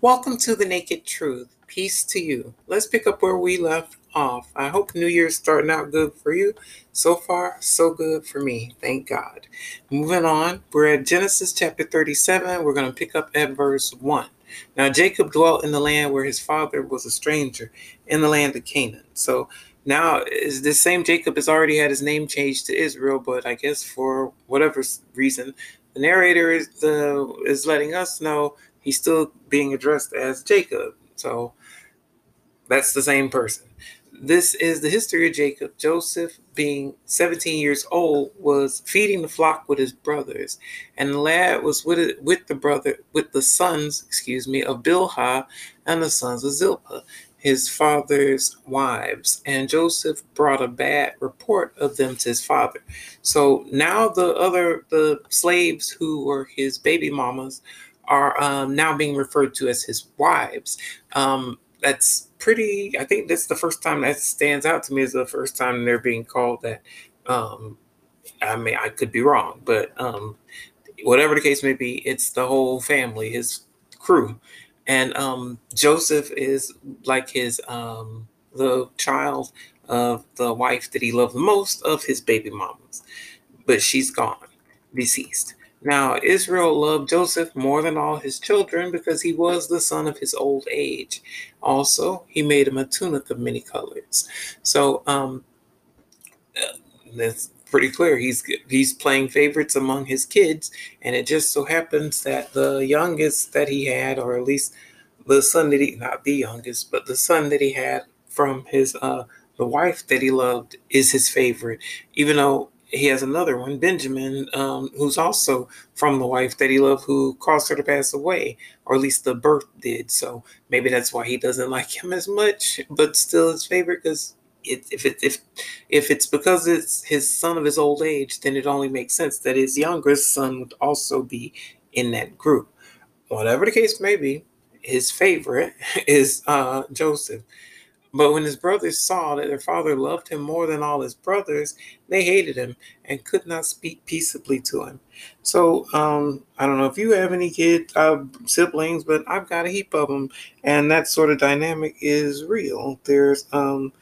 Welcome to the Naked Truth. Peace to you. Let's pick up where we left off. I hope New Year's starting out good for you. So far, so good for me. Thank God. Moving on, we're at Genesis chapter 37. We're going to pick up at verse 1. Now, Jacob dwelt in the land where his father was a stranger, in the land of Canaan. So now, is this same Jacob has already had his name changed to Israel, but I guess for whatever reason, the narrator is the is letting us know he's still being addressed as Jacob. So that's the same person. This is the history of Jacob. Joseph, being 17 years old, was feeding the flock with his brothers, and the lad was with it, with the brother with the sons, excuse me, of Bilhah and the sons of Zilpah, his father's wives. And Joseph brought a bad report of them to his father. So now the other the slaves who were his baby mamas are um, now being referred to as his wives. Um, that's pretty. I think that's the first time that stands out to me. Is the first time they're being called that. Um, I mean, I could be wrong, but um, whatever the case may be, it's the whole family, his crew, and um, Joseph is like his um, the child of the wife that he loved most of his baby mamas, but she's gone, deceased. Now, Israel loved Joseph more than all his children because he was the son of his old age. Also, he made him a tunic of many colors. So, um, that's pretty clear. He's he's playing favorites among his kids, and it just so happens that the youngest that he had, or at least the son that he not the youngest, but the son that he had from his uh the wife that he loved is his favorite, even though he has another one, Benjamin, um, who's also from the wife that he loved, who caused her to pass away, or at least the birth did. So maybe that's why he doesn't like him as much, but still his favorite because it, if it if if it's because it's his son of his old age, then it only makes sense that his youngest son would also be in that group. Whatever the case may be, his favorite is uh, Joseph. But when his brothers saw that their father loved him more than all his brothers, they hated him and could not speak peaceably to him. So um, I don't know if you have any kids, uh, siblings, but I've got a heap of them, and that sort of dynamic is real. There's um,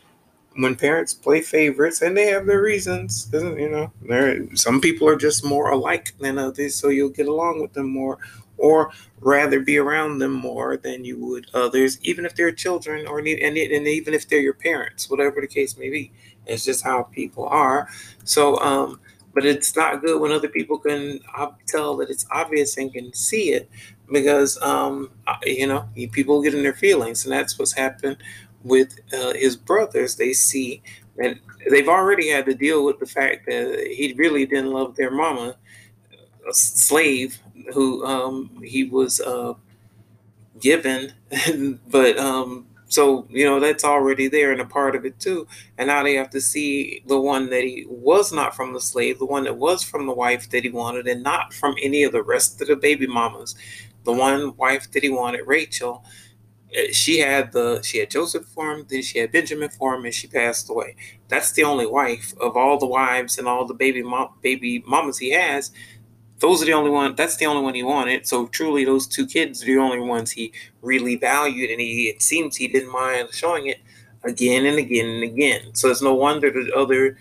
when parents play favorites, and they have their reasons. You know, there some people are just more alike than others, so you'll get along with them more or rather be around them more than you would others, even if they're children or and, and even if they're your parents, whatever the case may be. It's just how people are. So, um, but it's not good when other people can tell that it's obvious and can see it because, um, you know, people get in their feelings, and that's what's happened with uh, his brothers. They see that they've already had to deal with the fact that he really didn't love their mama, a slave who um, he was uh, given, but um, so you know that's already there and a part of it too. And now they have to see the one that he was not from the slave, the one that was from the wife that he wanted, and not from any of the rest of the baby mamas. The one wife that he wanted, Rachel, eh, she had the she had Joseph for him, then she had Benjamin for him, and she passed away. That's the only wife of all the wives and all the baby mom, baby mamas he has those are the only one that's the only one he wanted. So truly those two kids are the only ones he really valued and he it seems he didn't mind showing it again and again and again. So it's no wonder the other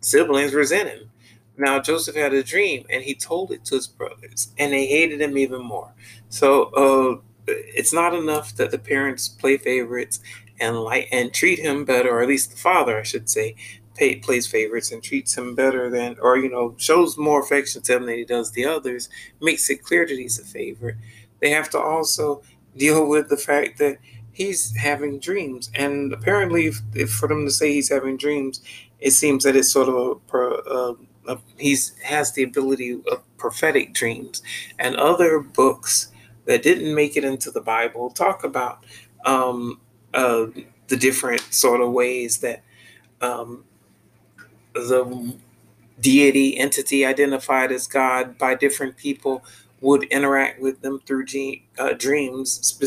siblings resent him. Now joseph had a dream and he told it to his brothers and they hated him even more. So uh, it's not enough that the parents play favorites and like and treat him better or at least the father i should say plays favorites and treats him better than, or you know, shows more affection to him than he does the others, makes it clear that he's a favorite. They have to also deal with the fact that he's having dreams, and apparently, if, if for them to say he's having dreams, it seems that it's sort of a, a, a he's has the ability of prophetic dreams, and other books that didn't make it into the Bible talk about um, uh, the different sort of ways that um, the deity entity identified as God by different people would interact with them through uh, dreams.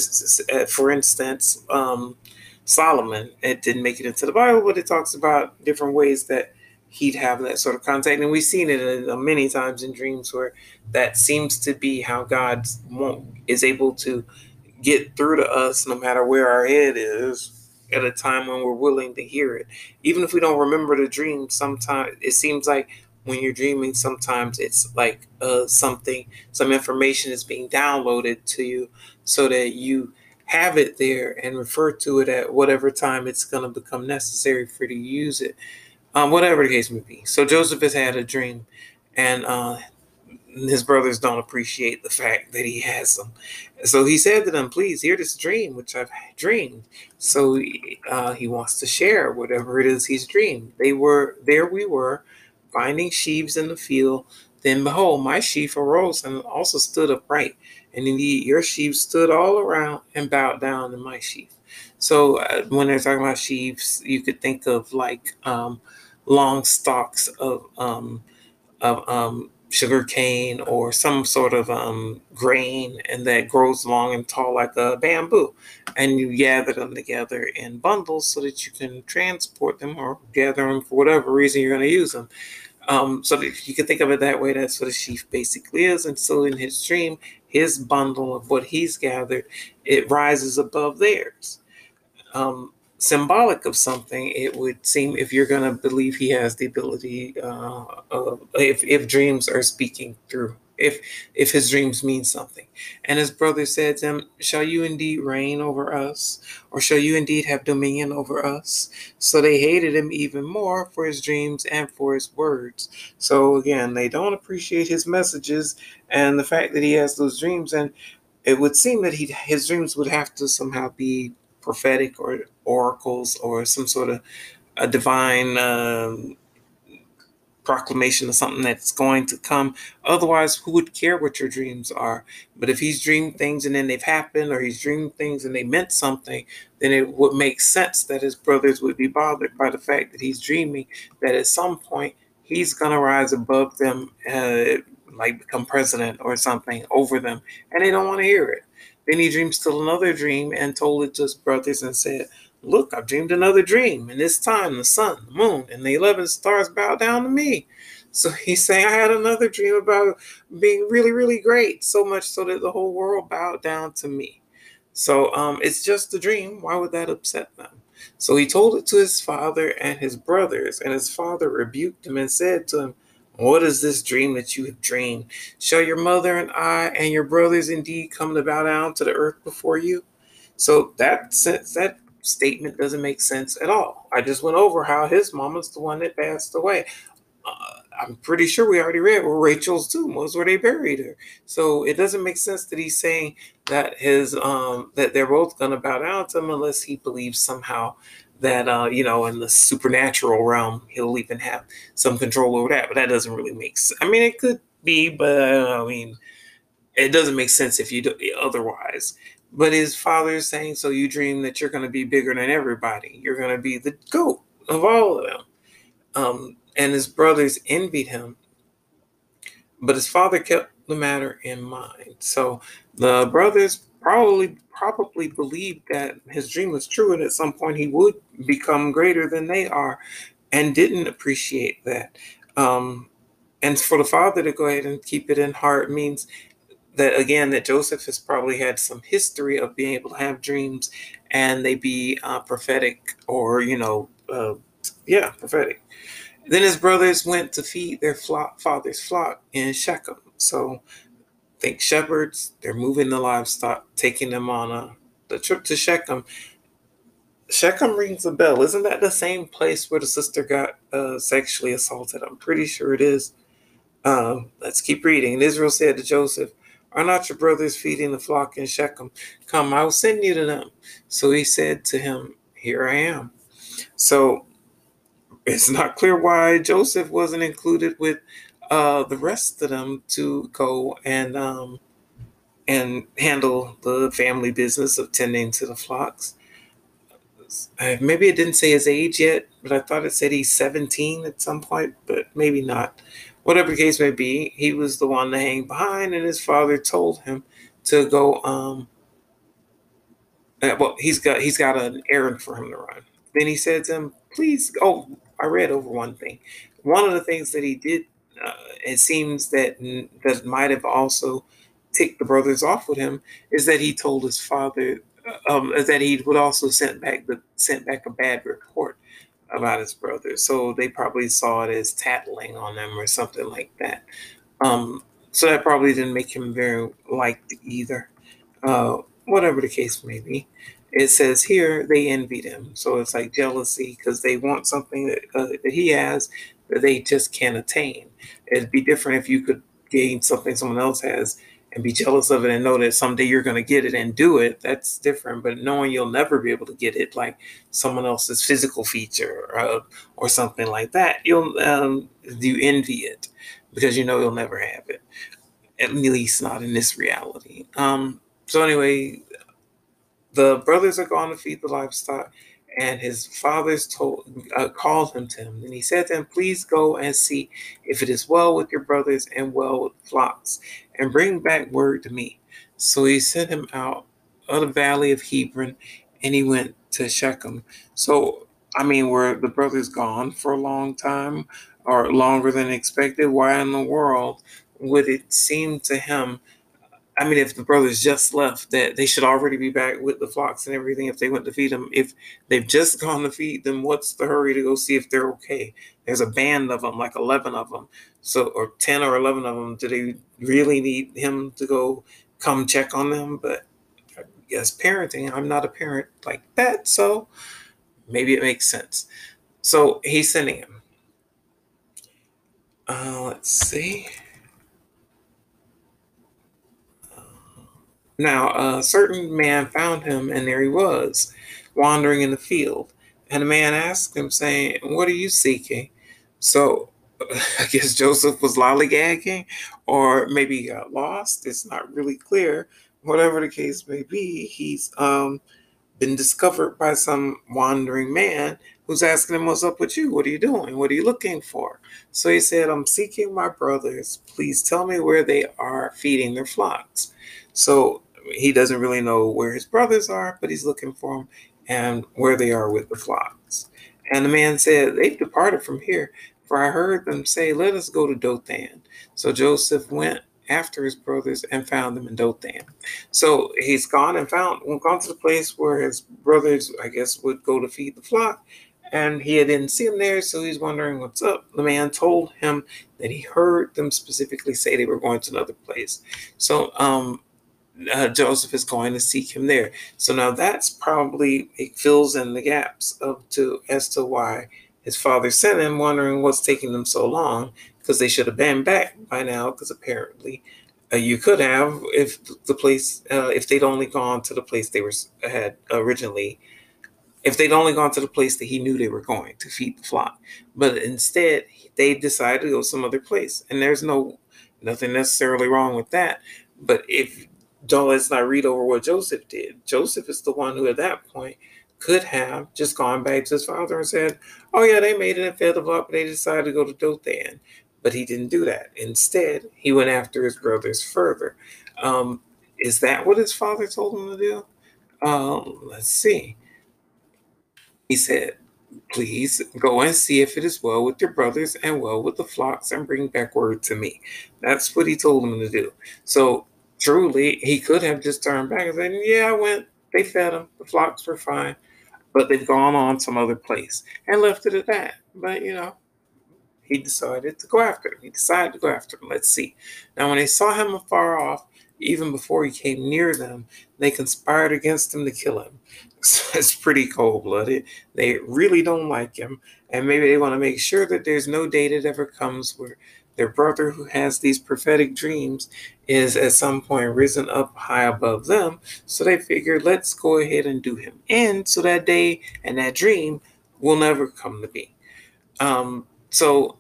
Uh, for instance, um, Solomon, it didn't make it into the Bible, but it talks about different ways that he'd have that sort of contact. And we've seen it uh, many times in dreams where that seems to be how God is able to get through to us no matter where our head is at a time when we're willing to hear it. Even if we don't remember the dream, sometimes it seems like when you're dreaming, sometimes it's like uh, something, some information is being downloaded to you so that you have it there and refer to it at whatever time it's going to become necessary for you to use it, um, whatever the case may be. So Joseph has had a dream, and uh, his brothers don't appreciate the fact that he has them. So he said to them, Please hear this dream, which I've dreamed. So uh, he wants to share whatever it is he's dreamed. They were, there we were, finding sheaves in the field. Then behold, my sheaf arose and also stood upright. And indeed, your sheaves stood all around and bowed down in my sheaf. So uh, when they're talking about sheaves, you could think of like um, long stalks of um, of um, sugar cane or some sort of um, grain and that grows long and tall like a bamboo. And you gather them together in bundles so that you can transport them or gather them for whatever reason you're going to use them um, so that you can think of it that way that's what a sheaf basically is. And so in his dream his bundle of what he's gathered it rises above theirs. Um, symbolic of something, it would seem if you're going to believe he has the ability, uh, of, if, if dreams are speaking through, if if his dreams mean something. And his brother said to him, Shall you indeed reign over us, or shall you indeed have dominion over us? So they hated him even more for his dreams and for his words. So again, they don't appreciate his messages and the fact that he has those dreams. And it would seem that he his dreams would have to somehow be prophetic or oracles or some sort of a divine um, proclamation of something that's going to come. Otherwise, who would care what your dreams are? But if he's dreamed things and then they've happened, or he's dreamed things and they meant something, then it would make sense that his brothers would be bothered by the fact that he's dreaming that at some point he's going to rise above them, uh, like become president or something over them, and they don't want to hear it. Then he dreamed still another dream and told it to his brothers and said, Look, I've dreamed another dream, and this time the sun, the moon, and the 11 stars bow down to me. So he's saying, I had another dream about being really, really great, so much so that the whole world bowed down to me. So um, it's just a dream. Why would that upset them? So he told it to his father and his brothers, and his father rebuked him and said to him, what is this dream that you have dreamed? Shall your mother and I and your brothers indeed come to bow down to the earth before you? So that sense, that statement doesn't make sense at all. I just went over how his mama's the one that passed away. Uh, I'm pretty sure we already read where Rachel's tomb was where they buried her. So it doesn't make sense that he's saying that his um that they're both gonna bow down to him unless he believes somehow that uh, you know in the supernatural realm he'll even have some control over that but that doesn't really make sense i mean it could be but uh, i mean it doesn't make sense if you do otherwise. But his father is saying so you dream that you're going to be bigger than everybody. You're going to be the goat of all of them. Um, and his brothers envied him but his father kept the matter in mind. So the brothers probably probably believed that his dream was true and at some point he would become greater than they are and didn't appreciate that. Um, and for the father to go ahead and keep it in heart means that again that joseph has probably had some history of being able to have dreams and they be uh, prophetic or you know uh, yeah prophetic. Then his brothers went to feed their flock, father's flock in shechem. So think shepherds. They're moving the livestock, taking them on a the trip to Shechem. Shechem rings a bell. Isn't that the same place where the sister got uh, sexually assaulted? I'm pretty sure it is. Um, let's keep reading. And Israel said to Joseph, Are not your brothers feeding the flock in Shechem? Come, I will send you to them. So he said to him, Here I am. So it's not clear why Joseph wasn't included with uh, the rest of them to go and um, and handle the family business of tending to the flocks. Uh, maybe it didn't say his age yet, but I thought it said he's 17 at some point, but maybe not. Whatever the case may be, he was the one to hang behind, and his father told him to go. Um, uh, well, he's got he's got an errand for him to run. Then he said to him, "Please." Oh, I read over one thing. One of the things that he did uh, it seems that that might have also ticked the brothers off with him is that he told his father um, that he would also sent back the sent back a bad report about his brothers. So they probably saw it as tattling on them or something like that. Um, so that probably didn't make him very liked either. Uh, whatever the case may be. It says here they envied him. So it's like jealousy because they want something that, uh, that he has that they just can't attain. It'd be different if you could gain something someone else has and be jealous of it and know that someday you're going to get it and do it, that's different. But knowing you'll never be able to get it, like someone else's physical feature or, or something like that, you'll um, you envy it because you know you'll never have it, at least not in this reality. Um, so anyway, the brothers are going to feed the livestock and his fathers told uh, called him to him. And he said to him please go and see if it is well with your brothers and well with flocks and bring back word to me. So he sent him out of the valley of hebron and he went to shechem. So i mean were the brothers gone for a long time or longer than expected? Why in the world would it seem to him I mean, if the brothers just left, that they should already be back with the flocks and everything. If they went to feed them, if they've just gone to feed them, what's the hurry to go see if they're okay? There's a band of them, like eleven of them, so or ten or eleven of them. Do they really need him to go come check on them? But I guess parenting. I'm not a parent like that, so maybe it makes sense. So he's sending him. Uh, let's see. Now, a certain man found him, and there he was, wandering in the field. And the man asked him, saying, What are you seeking? So I guess Joseph was lollygagging, or maybe he got lost. It's not really clear. Whatever the case may be, he's um, been discovered by some wandering man who's asking him, What's up with you? What are you doing? What are you looking for? So he said, I'm seeking my brothers. Please tell me where they are feeding their flocks. So he doesn't really know where his brothers are, but he's looking for them and where they are with the flocks. And the man said, They've departed from here, for I heard them say, Let us go to Dothan. So Joseph went after his brothers and found them in Dothan. So he's gone and found gone to the place where his brothers, I guess, would go to feed the flock. And he didn't see them there, so he's wondering what's up. The man told him that he heard them specifically say they were going to another place. So um, uh, Joseph is going to seek him there. So now that's probably it fills in the gaps of to as to why his father sent him, wondering what's taking them so long because they should have been back by now. Because apparently, uh, you could have if the place uh, if they'd only gone to the place they were had originally. If they'd only gone to the place that he knew they were going to feed the flock, but instead they decided to go some other place, and there's no nothing necessarily wrong with that. But if don't let's not read over what Joseph did. Joseph is the one who, at that point, could have just gone back to his father and said, "Oh yeah, they made it and fed them up. They decided to go to Dothan." But he didn't do that. Instead, he went after his brothers further. Um, is that what his father told him to do? Um, let's see. He said, Please go and see if it is well with your brothers and well with the flocks and bring back word to me. That's what he told him to do. So truly, he could have just turned back and said, Yeah, I went. They fed him. The flocks were fine. But they've gone on some other place and left it at that. But, you know, he decided to go after him. He decided to go after him. Let's see. Now, when they saw him afar off, even before he came near them, they conspired against him to kill him. So it's pretty cold blooded. They really don't like him. And maybe they want to make sure that there's no day that ever comes where their brother who has these prophetic dreams is at some point risen up high above them. So they figured, let's go ahead and do him in so that day and that dream will never come to be. Um, so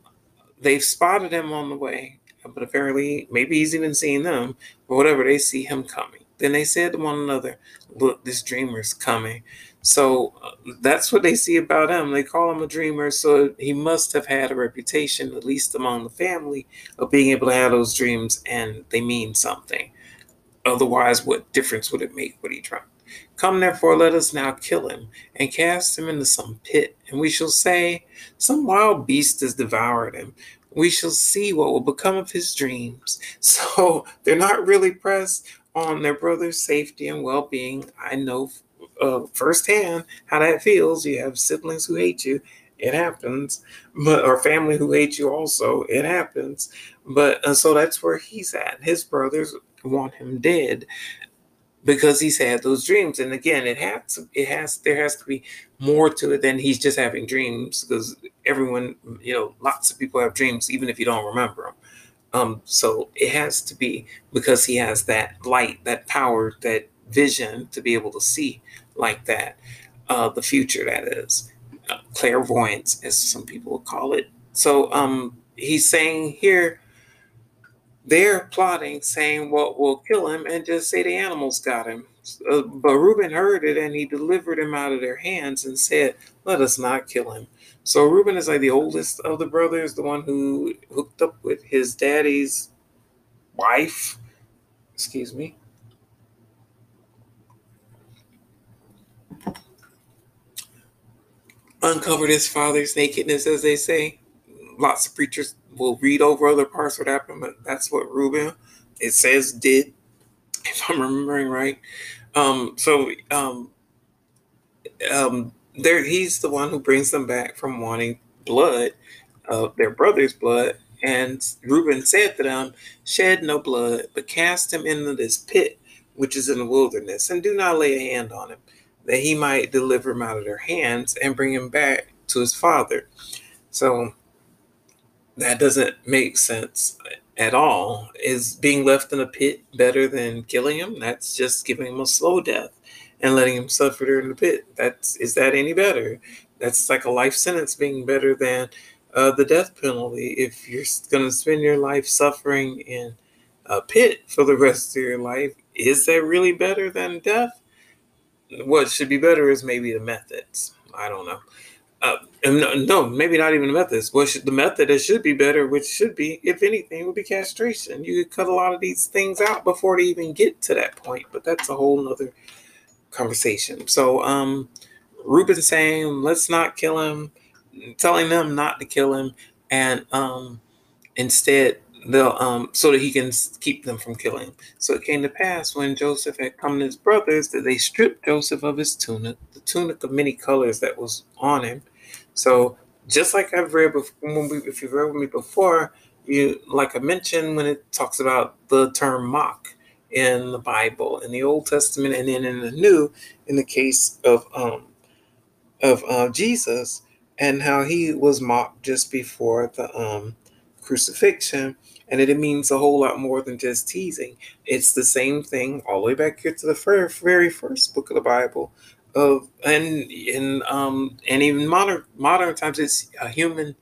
they've spotted him on the way, but apparently, maybe he's even seen them, but whatever, they see him coming. Then they said to one another, Look, this dreamer's coming. So uh, that's what they see about him. They call him a dreamer, so he must have had a reputation, at least among the family, of being able to have those dreams and they mean something. Otherwise, what difference would it make what he dreamt? Come therefore, let us now kill him and cast him into some pit, and we shall say, Some wild beast has devoured him. we shall see what will become of his dreams. So they're not really pressed on their brother's safety and well being. I know uh, firsthand how that feels. You have siblings who hate you, it happens, but or family who hate you also, it happens. But so that's where he's at. His brothers want him dead because he's had those dreams. And again, it has to, it has there has to be more to it than he's just having dreams because everyone, you know, lots of people have dreams even if you don't remember them. Um, so it has to be because he has that light, that power, that vision to be able to see like that, uh, the future that is, uh, clairvoyance, as some people would call it. So um, he's saying here they're plotting, saying what will kill him, and just say the animals got him. Uh, but Reuben heard it, and he delivered him out of their hands and said, "Let us not kill him." So Reuben is like the oldest of the brothers, the one who hooked up with his daddy's wife. Excuse me. Uncovered his father's nakedness, as they say. Lots of preachers will read over other parts what happened, but that's what Reuben it says did, if I'm remembering right. Um, so um, um, there he's the one who brings them back from wanting blood of their brother's blood. And Reuben said to them, Shed no blood, but cast him into this pit which is in the wilderness, and do not lay a hand on him, that he might deliver him out of their hands and bring him back to his father. So that doesn't make sense at all. Is being left in a pit better than killing him? That's just giving him a slow death and letting him suffer there in the pit. That's is that any better? That's like a life sentence being better than uh, the death penalty. If you're going to spend your life suffering in a pit for the rest of your life, is that really better than death? What should be better is maybe the methods. I don't know. Uh, no, no, maybe not even the methods. What should, the method that should be better, which should be, if anything, would be castration. You could cut a lot of these things out before they even get to that point, but that's a whole nother conversation. So, um, Reuben saying, let's not kill him, telling them not to kill him, and um, instead they'll um so that he can keep them from killing. So it came to pass when Joseph had come to his brothers that they stripped Joseph of his tunic, the tunic of many colors that was on him, so just like I've read before, we, if you've read with me before, you like I mentioned when it talks about the term mock in the Bible, in the Old Testament, and then in the New, in the case of um of uh, Jesus and how he was mocked just before the um crucifixion, and it means a whole lot more than just teasing. It's the same thing all the way back here to the very, very first book of the Bible of and in um and even modern modern times it's a human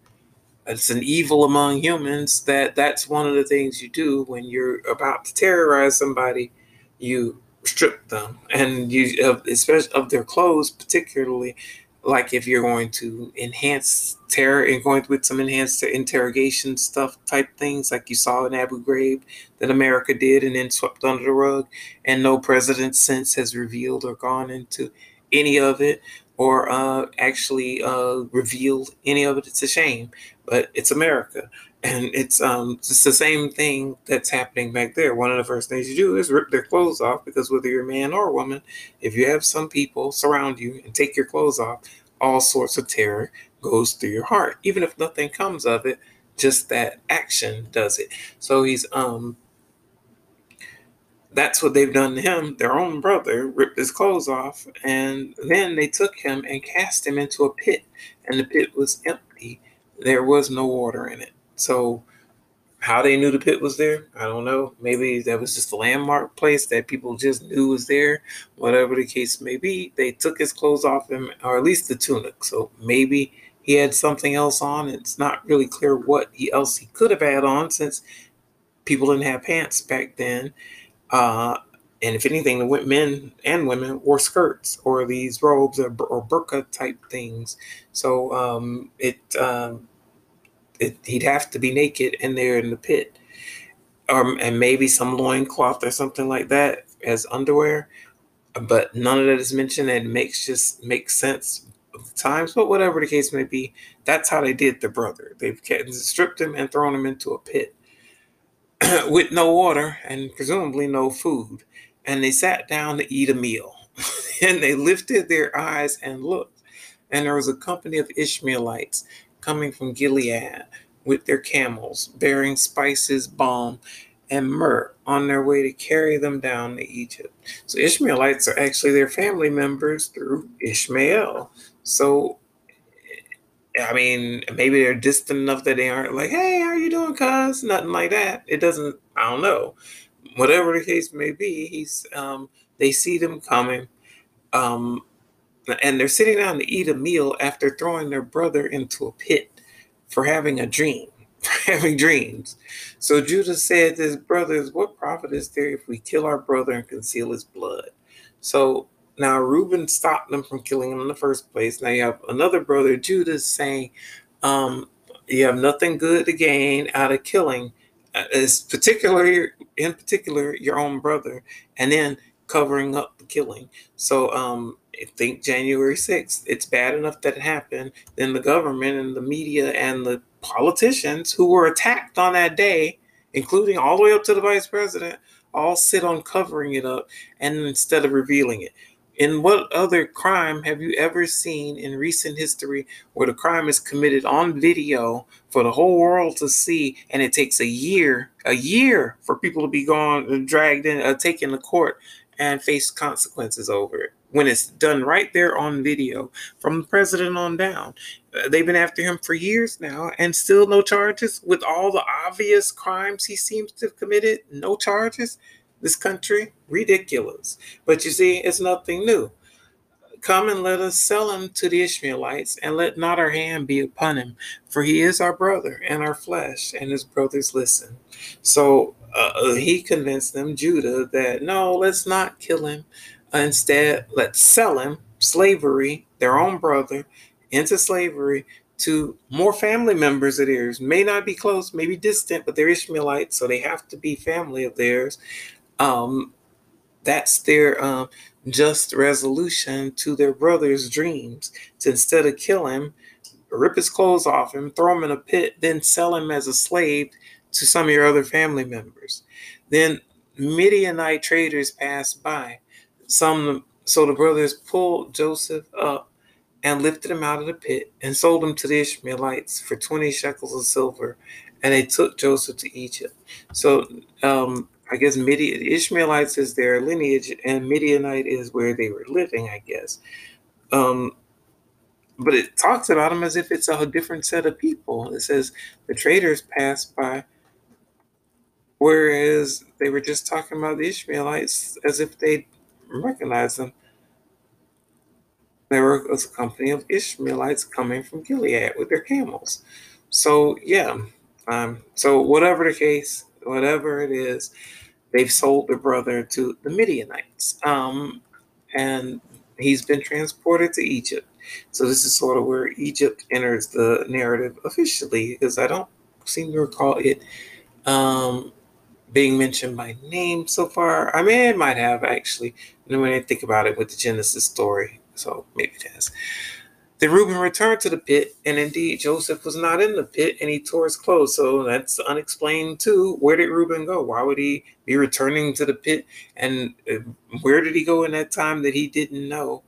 it's an evil among humans that that's one of the things you do when you're about to terrorize somebody you strip them and you especially of their clothes particularly like if you're going to enhance terror and going with some enhanced interrogation stuff type things like you saw in Abu Ghraib that America did and then swept under the rug and no president since has revealed or gone into any of it or uh, actually uh, revealed any of it. It's a shame, but it's America. And it's um it's the same thing that's happening back there. One of the first things you do is rip their clothes off because whether you're a man or a woman, if you have some people surround you and take your clothes off, all sorts of terror goes through your heart. Even if nothing comes of it, just that action does it. So he's um that's what they've done to him. Their own brother ripped his clothes off, and then they took him and cast him into a pit, and the pit was empty. There was no water in it. So, how they knew the pit was there, I don't know. Maybe that was just a landmark place that people just knew was there. Whatever the case may be, they took his clothes off him, or at least the tunic. So maybe he had something else on. It's not really clear what he else he could have had on since people didn't have pants back then uh, and if anything, the men and women wore skirts or these robes or, or burqa type things. So um, it, um, it he'd have to be naked in there in the pit, um, and maybe some loincloth or something like that as underwear. But none of that is mentioned, and makes just makes sense times, but whatever the case may be, that's how they did the brother. They've stripped him and thrown him into a pit with no water and presumably no food. And they sat down to eat a meal. and they lifted their eyes and looked, and there was a company of Ishmaelites coming from Gilead with their camels, bearing spices, balm, and myrrh on their way to carry them down to Egypt. So Ishmaelites are actually their family members through Ishmael. So I mean, maybe they're distant enough that they aren't like, hey, how you doing, cuz? Nothing like that. It doesn't, I don't know. Whatever the case may be, he's um they see them coming. Um and they're sitting down to eat a meal after throwing their brother into a pit for having a dream, for having dreams. So Judah said to his brothers, What profit is there if we kill our brother and conceal his blood? So now Reuben stopped them from killing him in the first place. Now you have another brother, Judah, saying, um, You have nothing good to gain out of killing, uh, is particularly in particular your own brother, and then covering up the killing. So um, I think January 6th, it's bad enough that it happened. Then the government and the media and the politicians who were attacked on that day, including all the way up to the vice president, all sit on covering it up and instead of revealing it. In what other crime have you ever seen in recent history where the crime is committed on video for the whole world to see, and it takes a year, a year for people to be gone, dragged in, uh, taken to court, and face consequences over it? when it's done right there on video from the president on down. Uh, they've been after him for years now and still no charges with all the obvious crimes he seems to have committed. No charges. This country, ridiculous. But you see, it's nothing new. Come and let us sell him to the Ishmaelites, and let not our hand be upon him, for he is our brother and our flesh, and his brothers listen. So uh, he convinced them, Judah, that no, let's not kill him. Instead, let's sell him, slavery, their own brother, into slavery to more family members of theirs. May not be close, maybe distant, but they're Ishmaelites, so they have to be family of theirs. Um, that's their um, just resolution to their brother's dreams. To instead of kill him, rip his clothes off him, throw him in a pit, then sell him as a slave to some of your other family members. Then Midianite traders passed by. Some so the brothers pulled Joseph up and lifted him out of the pit and sold him to the Ishmaelites for 20 shekels of silver. And they took Joseph to Egypt. So um, I guess Midian Ishmaelites is their lineage, and Midianite is where they were living, I guess. Um, but it talks about them as if it's a different set of people. It says the traders passed by, whereas they were just talking about the Ishmaelites as if they recognize them. There was a company of Ishmaelites coming from Gilead with their camels. So yeah, um, so whatever the case, whatever it is, they've sold their brother to the Midianites, um, and he's been transported to Egypt. So this is sort of where Egypt enters the narrative officially, because I don't seem to recall it um, being mentioned by name so far. I mean, it might have actually, when I think about it with the Genesis story. So maybe it has. Then Reuben returned to the pit, and indeed Joseph was not in the pit, and he tore his clothes. So that's unexplained too. Where did Reuben go? Why would he be returning to the pit? And uh, where did he go in that time that he didn't know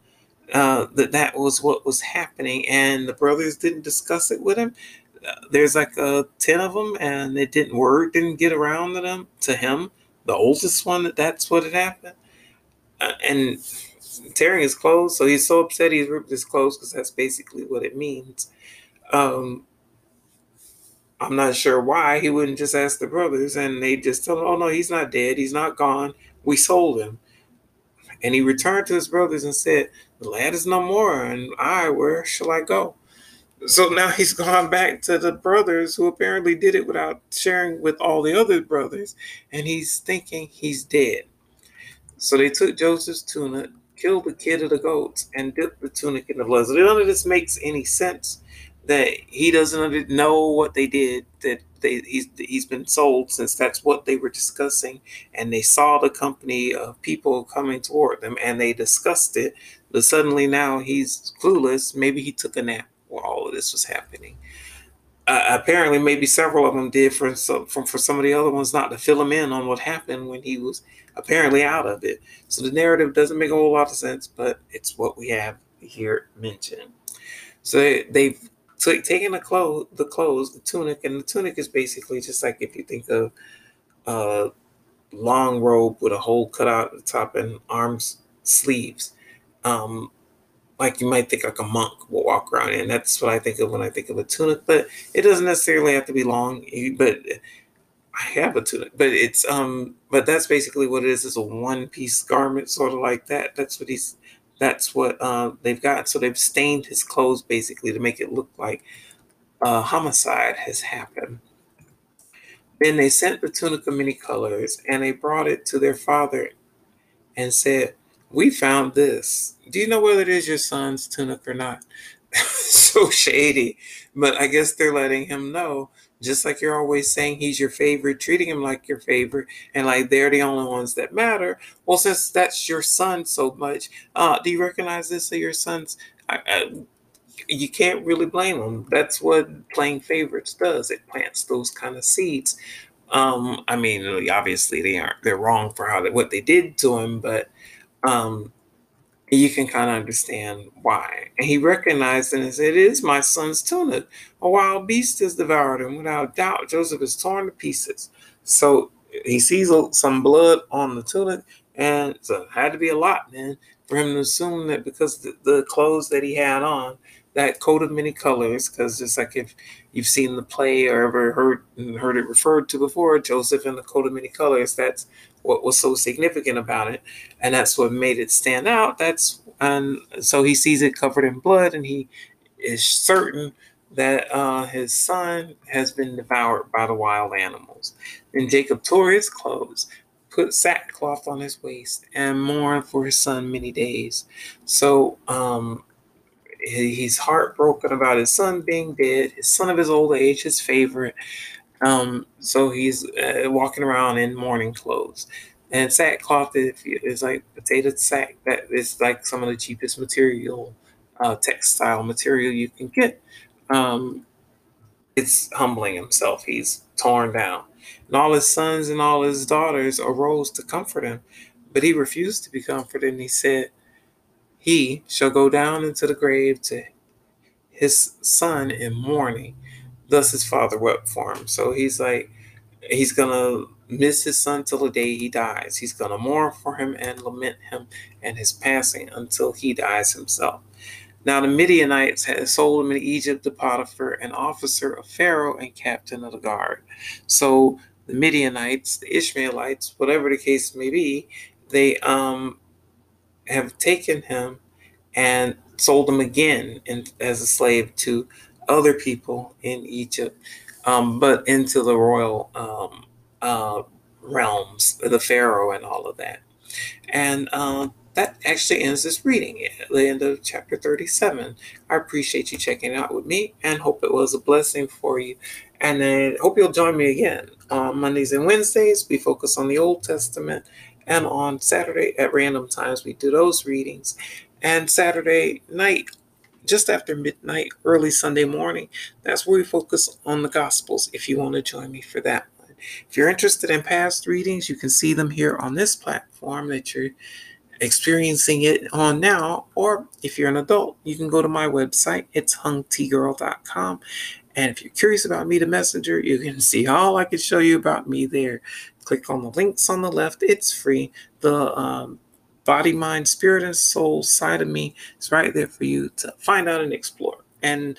uh, that that was what was happening? And the brothers didn't discuss it with him there's like uh, 10 of them and it didn't word didn't get around to them to him the oldest one that that's what had happened uh, and tearing his clothes so he's so upset he's ripped his clothes because that's basically what it means. Um, i'm not sure why he wouldn't just ask the brothers and they just tell him oh no he's not dead he's not gone. We sold him. And he returned to his brothers and said the lad is no more and i where shall i go? So now he's gone back to the brothers who apparently did it without sharing with all the other brothers, and he's thinking he's dead. So they took Joseph's tunic, killed the kid of the goats, and dipped the tunic in the blood. So none of this makes any sense, that he doesn't know what they did that they he's he's been sold since that's what they were discussing. And they saw the company of people coming toward them and they discussed it. But suddenly now he's clueless. Maybe he took a nap while all of this was happening uh, apparently maybe several of them did for some from for some of the other ones not to fill him in on what happened when he was apparently out of it so the narrative doesn't make a whole lot of sense but it's what we have here mentioned so they, they've so taking the clothes, the clothes, the tunic, and the tunic is basically just like if you think of a long robe with a hole cut out at the top and arms sleeves. Um, like you might think like a monk will walk around in. That's what I think of when I think of a tunic, but it doesn't necessarily have to be long. But I have a tunic, but it's um, but that's basically what it is. It's a one piece garment, sort of like that. That's what he's that's what uh, they've got. So they've stained his clothes basically to make it look like a homicide has happened. Then they sent the tunic of many colors and they brought it to their father and said, We found this. Do you know whether it is your son's tunic or not? so shady. But I guess they're letting him know just like you're always saying he's your favorite, treating him like your favorite, and like they're the only ones that matter. Well, since that's your son so much, uh, do you recognize this as your son's? I, I, you can't really blame them. That's what playing favorites does. It plants those kind of seeds. Um, I mean, obviously they aren't. They're wrong for how they, what they did to him, but um, you can kind of understand why. And he recognized and said, It is my son's tunic. A wild beast has devoured him. Without doubt, Joseph is torn to pieces. So he sees some blood on the tunic, and so it had to be a lot, man, for him to assume that because the, the clothes that he had on, that coat of many colors, because just like if you've seen the play or ever heard heard it referred to before, Joseph in the coat of many colors, that's what was so significant about it, and that's what made it stand out. That's and so he sees it covered in blood, and he is certain that uh, his son has been devoured by the wild animals. Then Jacob tore his clothes, put sackcloth on his waist, and mourned for his son many days. So um, he's heartbroken about his son being dead, his son of his old age, his favorite. Um, so he's uh, walking around in mourning clothes. And sackcloth is like potato sack. That is like some of the cheapest material, uh, textile material you can get. Um, it's humbling himself. He's torn down. And all his sons and all his daughters arose to comfort him. But he refused to be comforted. And he said, He shall go down into the grave to his son in mourning. Thus his father wept for him. So he's like, he's gonna miss his son till the day he dies. He's gonna mourn for him and lament him and his passing until he dies himself. Now the Midianites had sold him in Egypt to Potiphar, an officer of Pharaoh and captain of the guard. So the Midianites, the Ishmaelites, whatever the case may be, they um, have taken him and sold him again in, as a slave to other people in Egypt, um, but into the royal um, uh, realms, the Pharaoh and all of that. And uh, that actually ends this reading at the end of chapter 37. I appreciate you checking out with me and hope it was a blessing for you. And I hope you'll join me again on Mondays and Wednesdays. We focus on the Old Testament. And on Saturday at random times, we do those readings. And Saturday night, just after midnight, early Sunday morning. That's where we focus on the Gospels if you want to join me for that one. If you're interested in past readings, you can see them here on this platform that you're experiencing it on now. Or if you're an adult, you can go to my website. It's hungtgirl.com. And if you're curious about me, the messenger, you can see all I can show you about me there. Click on the links on the left. It's free. The um, body, mind, spirit, and soul side of me is right there for you to find out and explore. And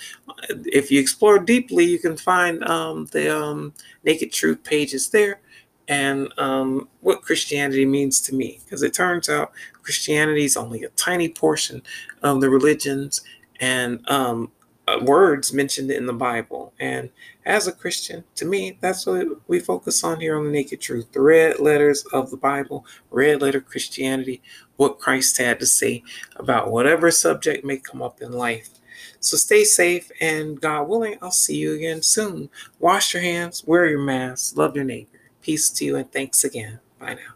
if you explore deeply, you can find um, the um, Naked Truth pages there and um, what Christianity means to me. Because it turns out Christianity is only a tiny portion of the religions and um, uh, words mentioned in the Bible. And as a Christian, to me, that's what we focus on here on the Naked Truth the red letters of the Bible, red letter Christianity, what Christ had to say about whatever subject may come up in life. So stay safe, and God willing, I'll see you again soon. Wash your hands, wear your mask, love your neighbor. Peace to you, and thanks again. Bye now.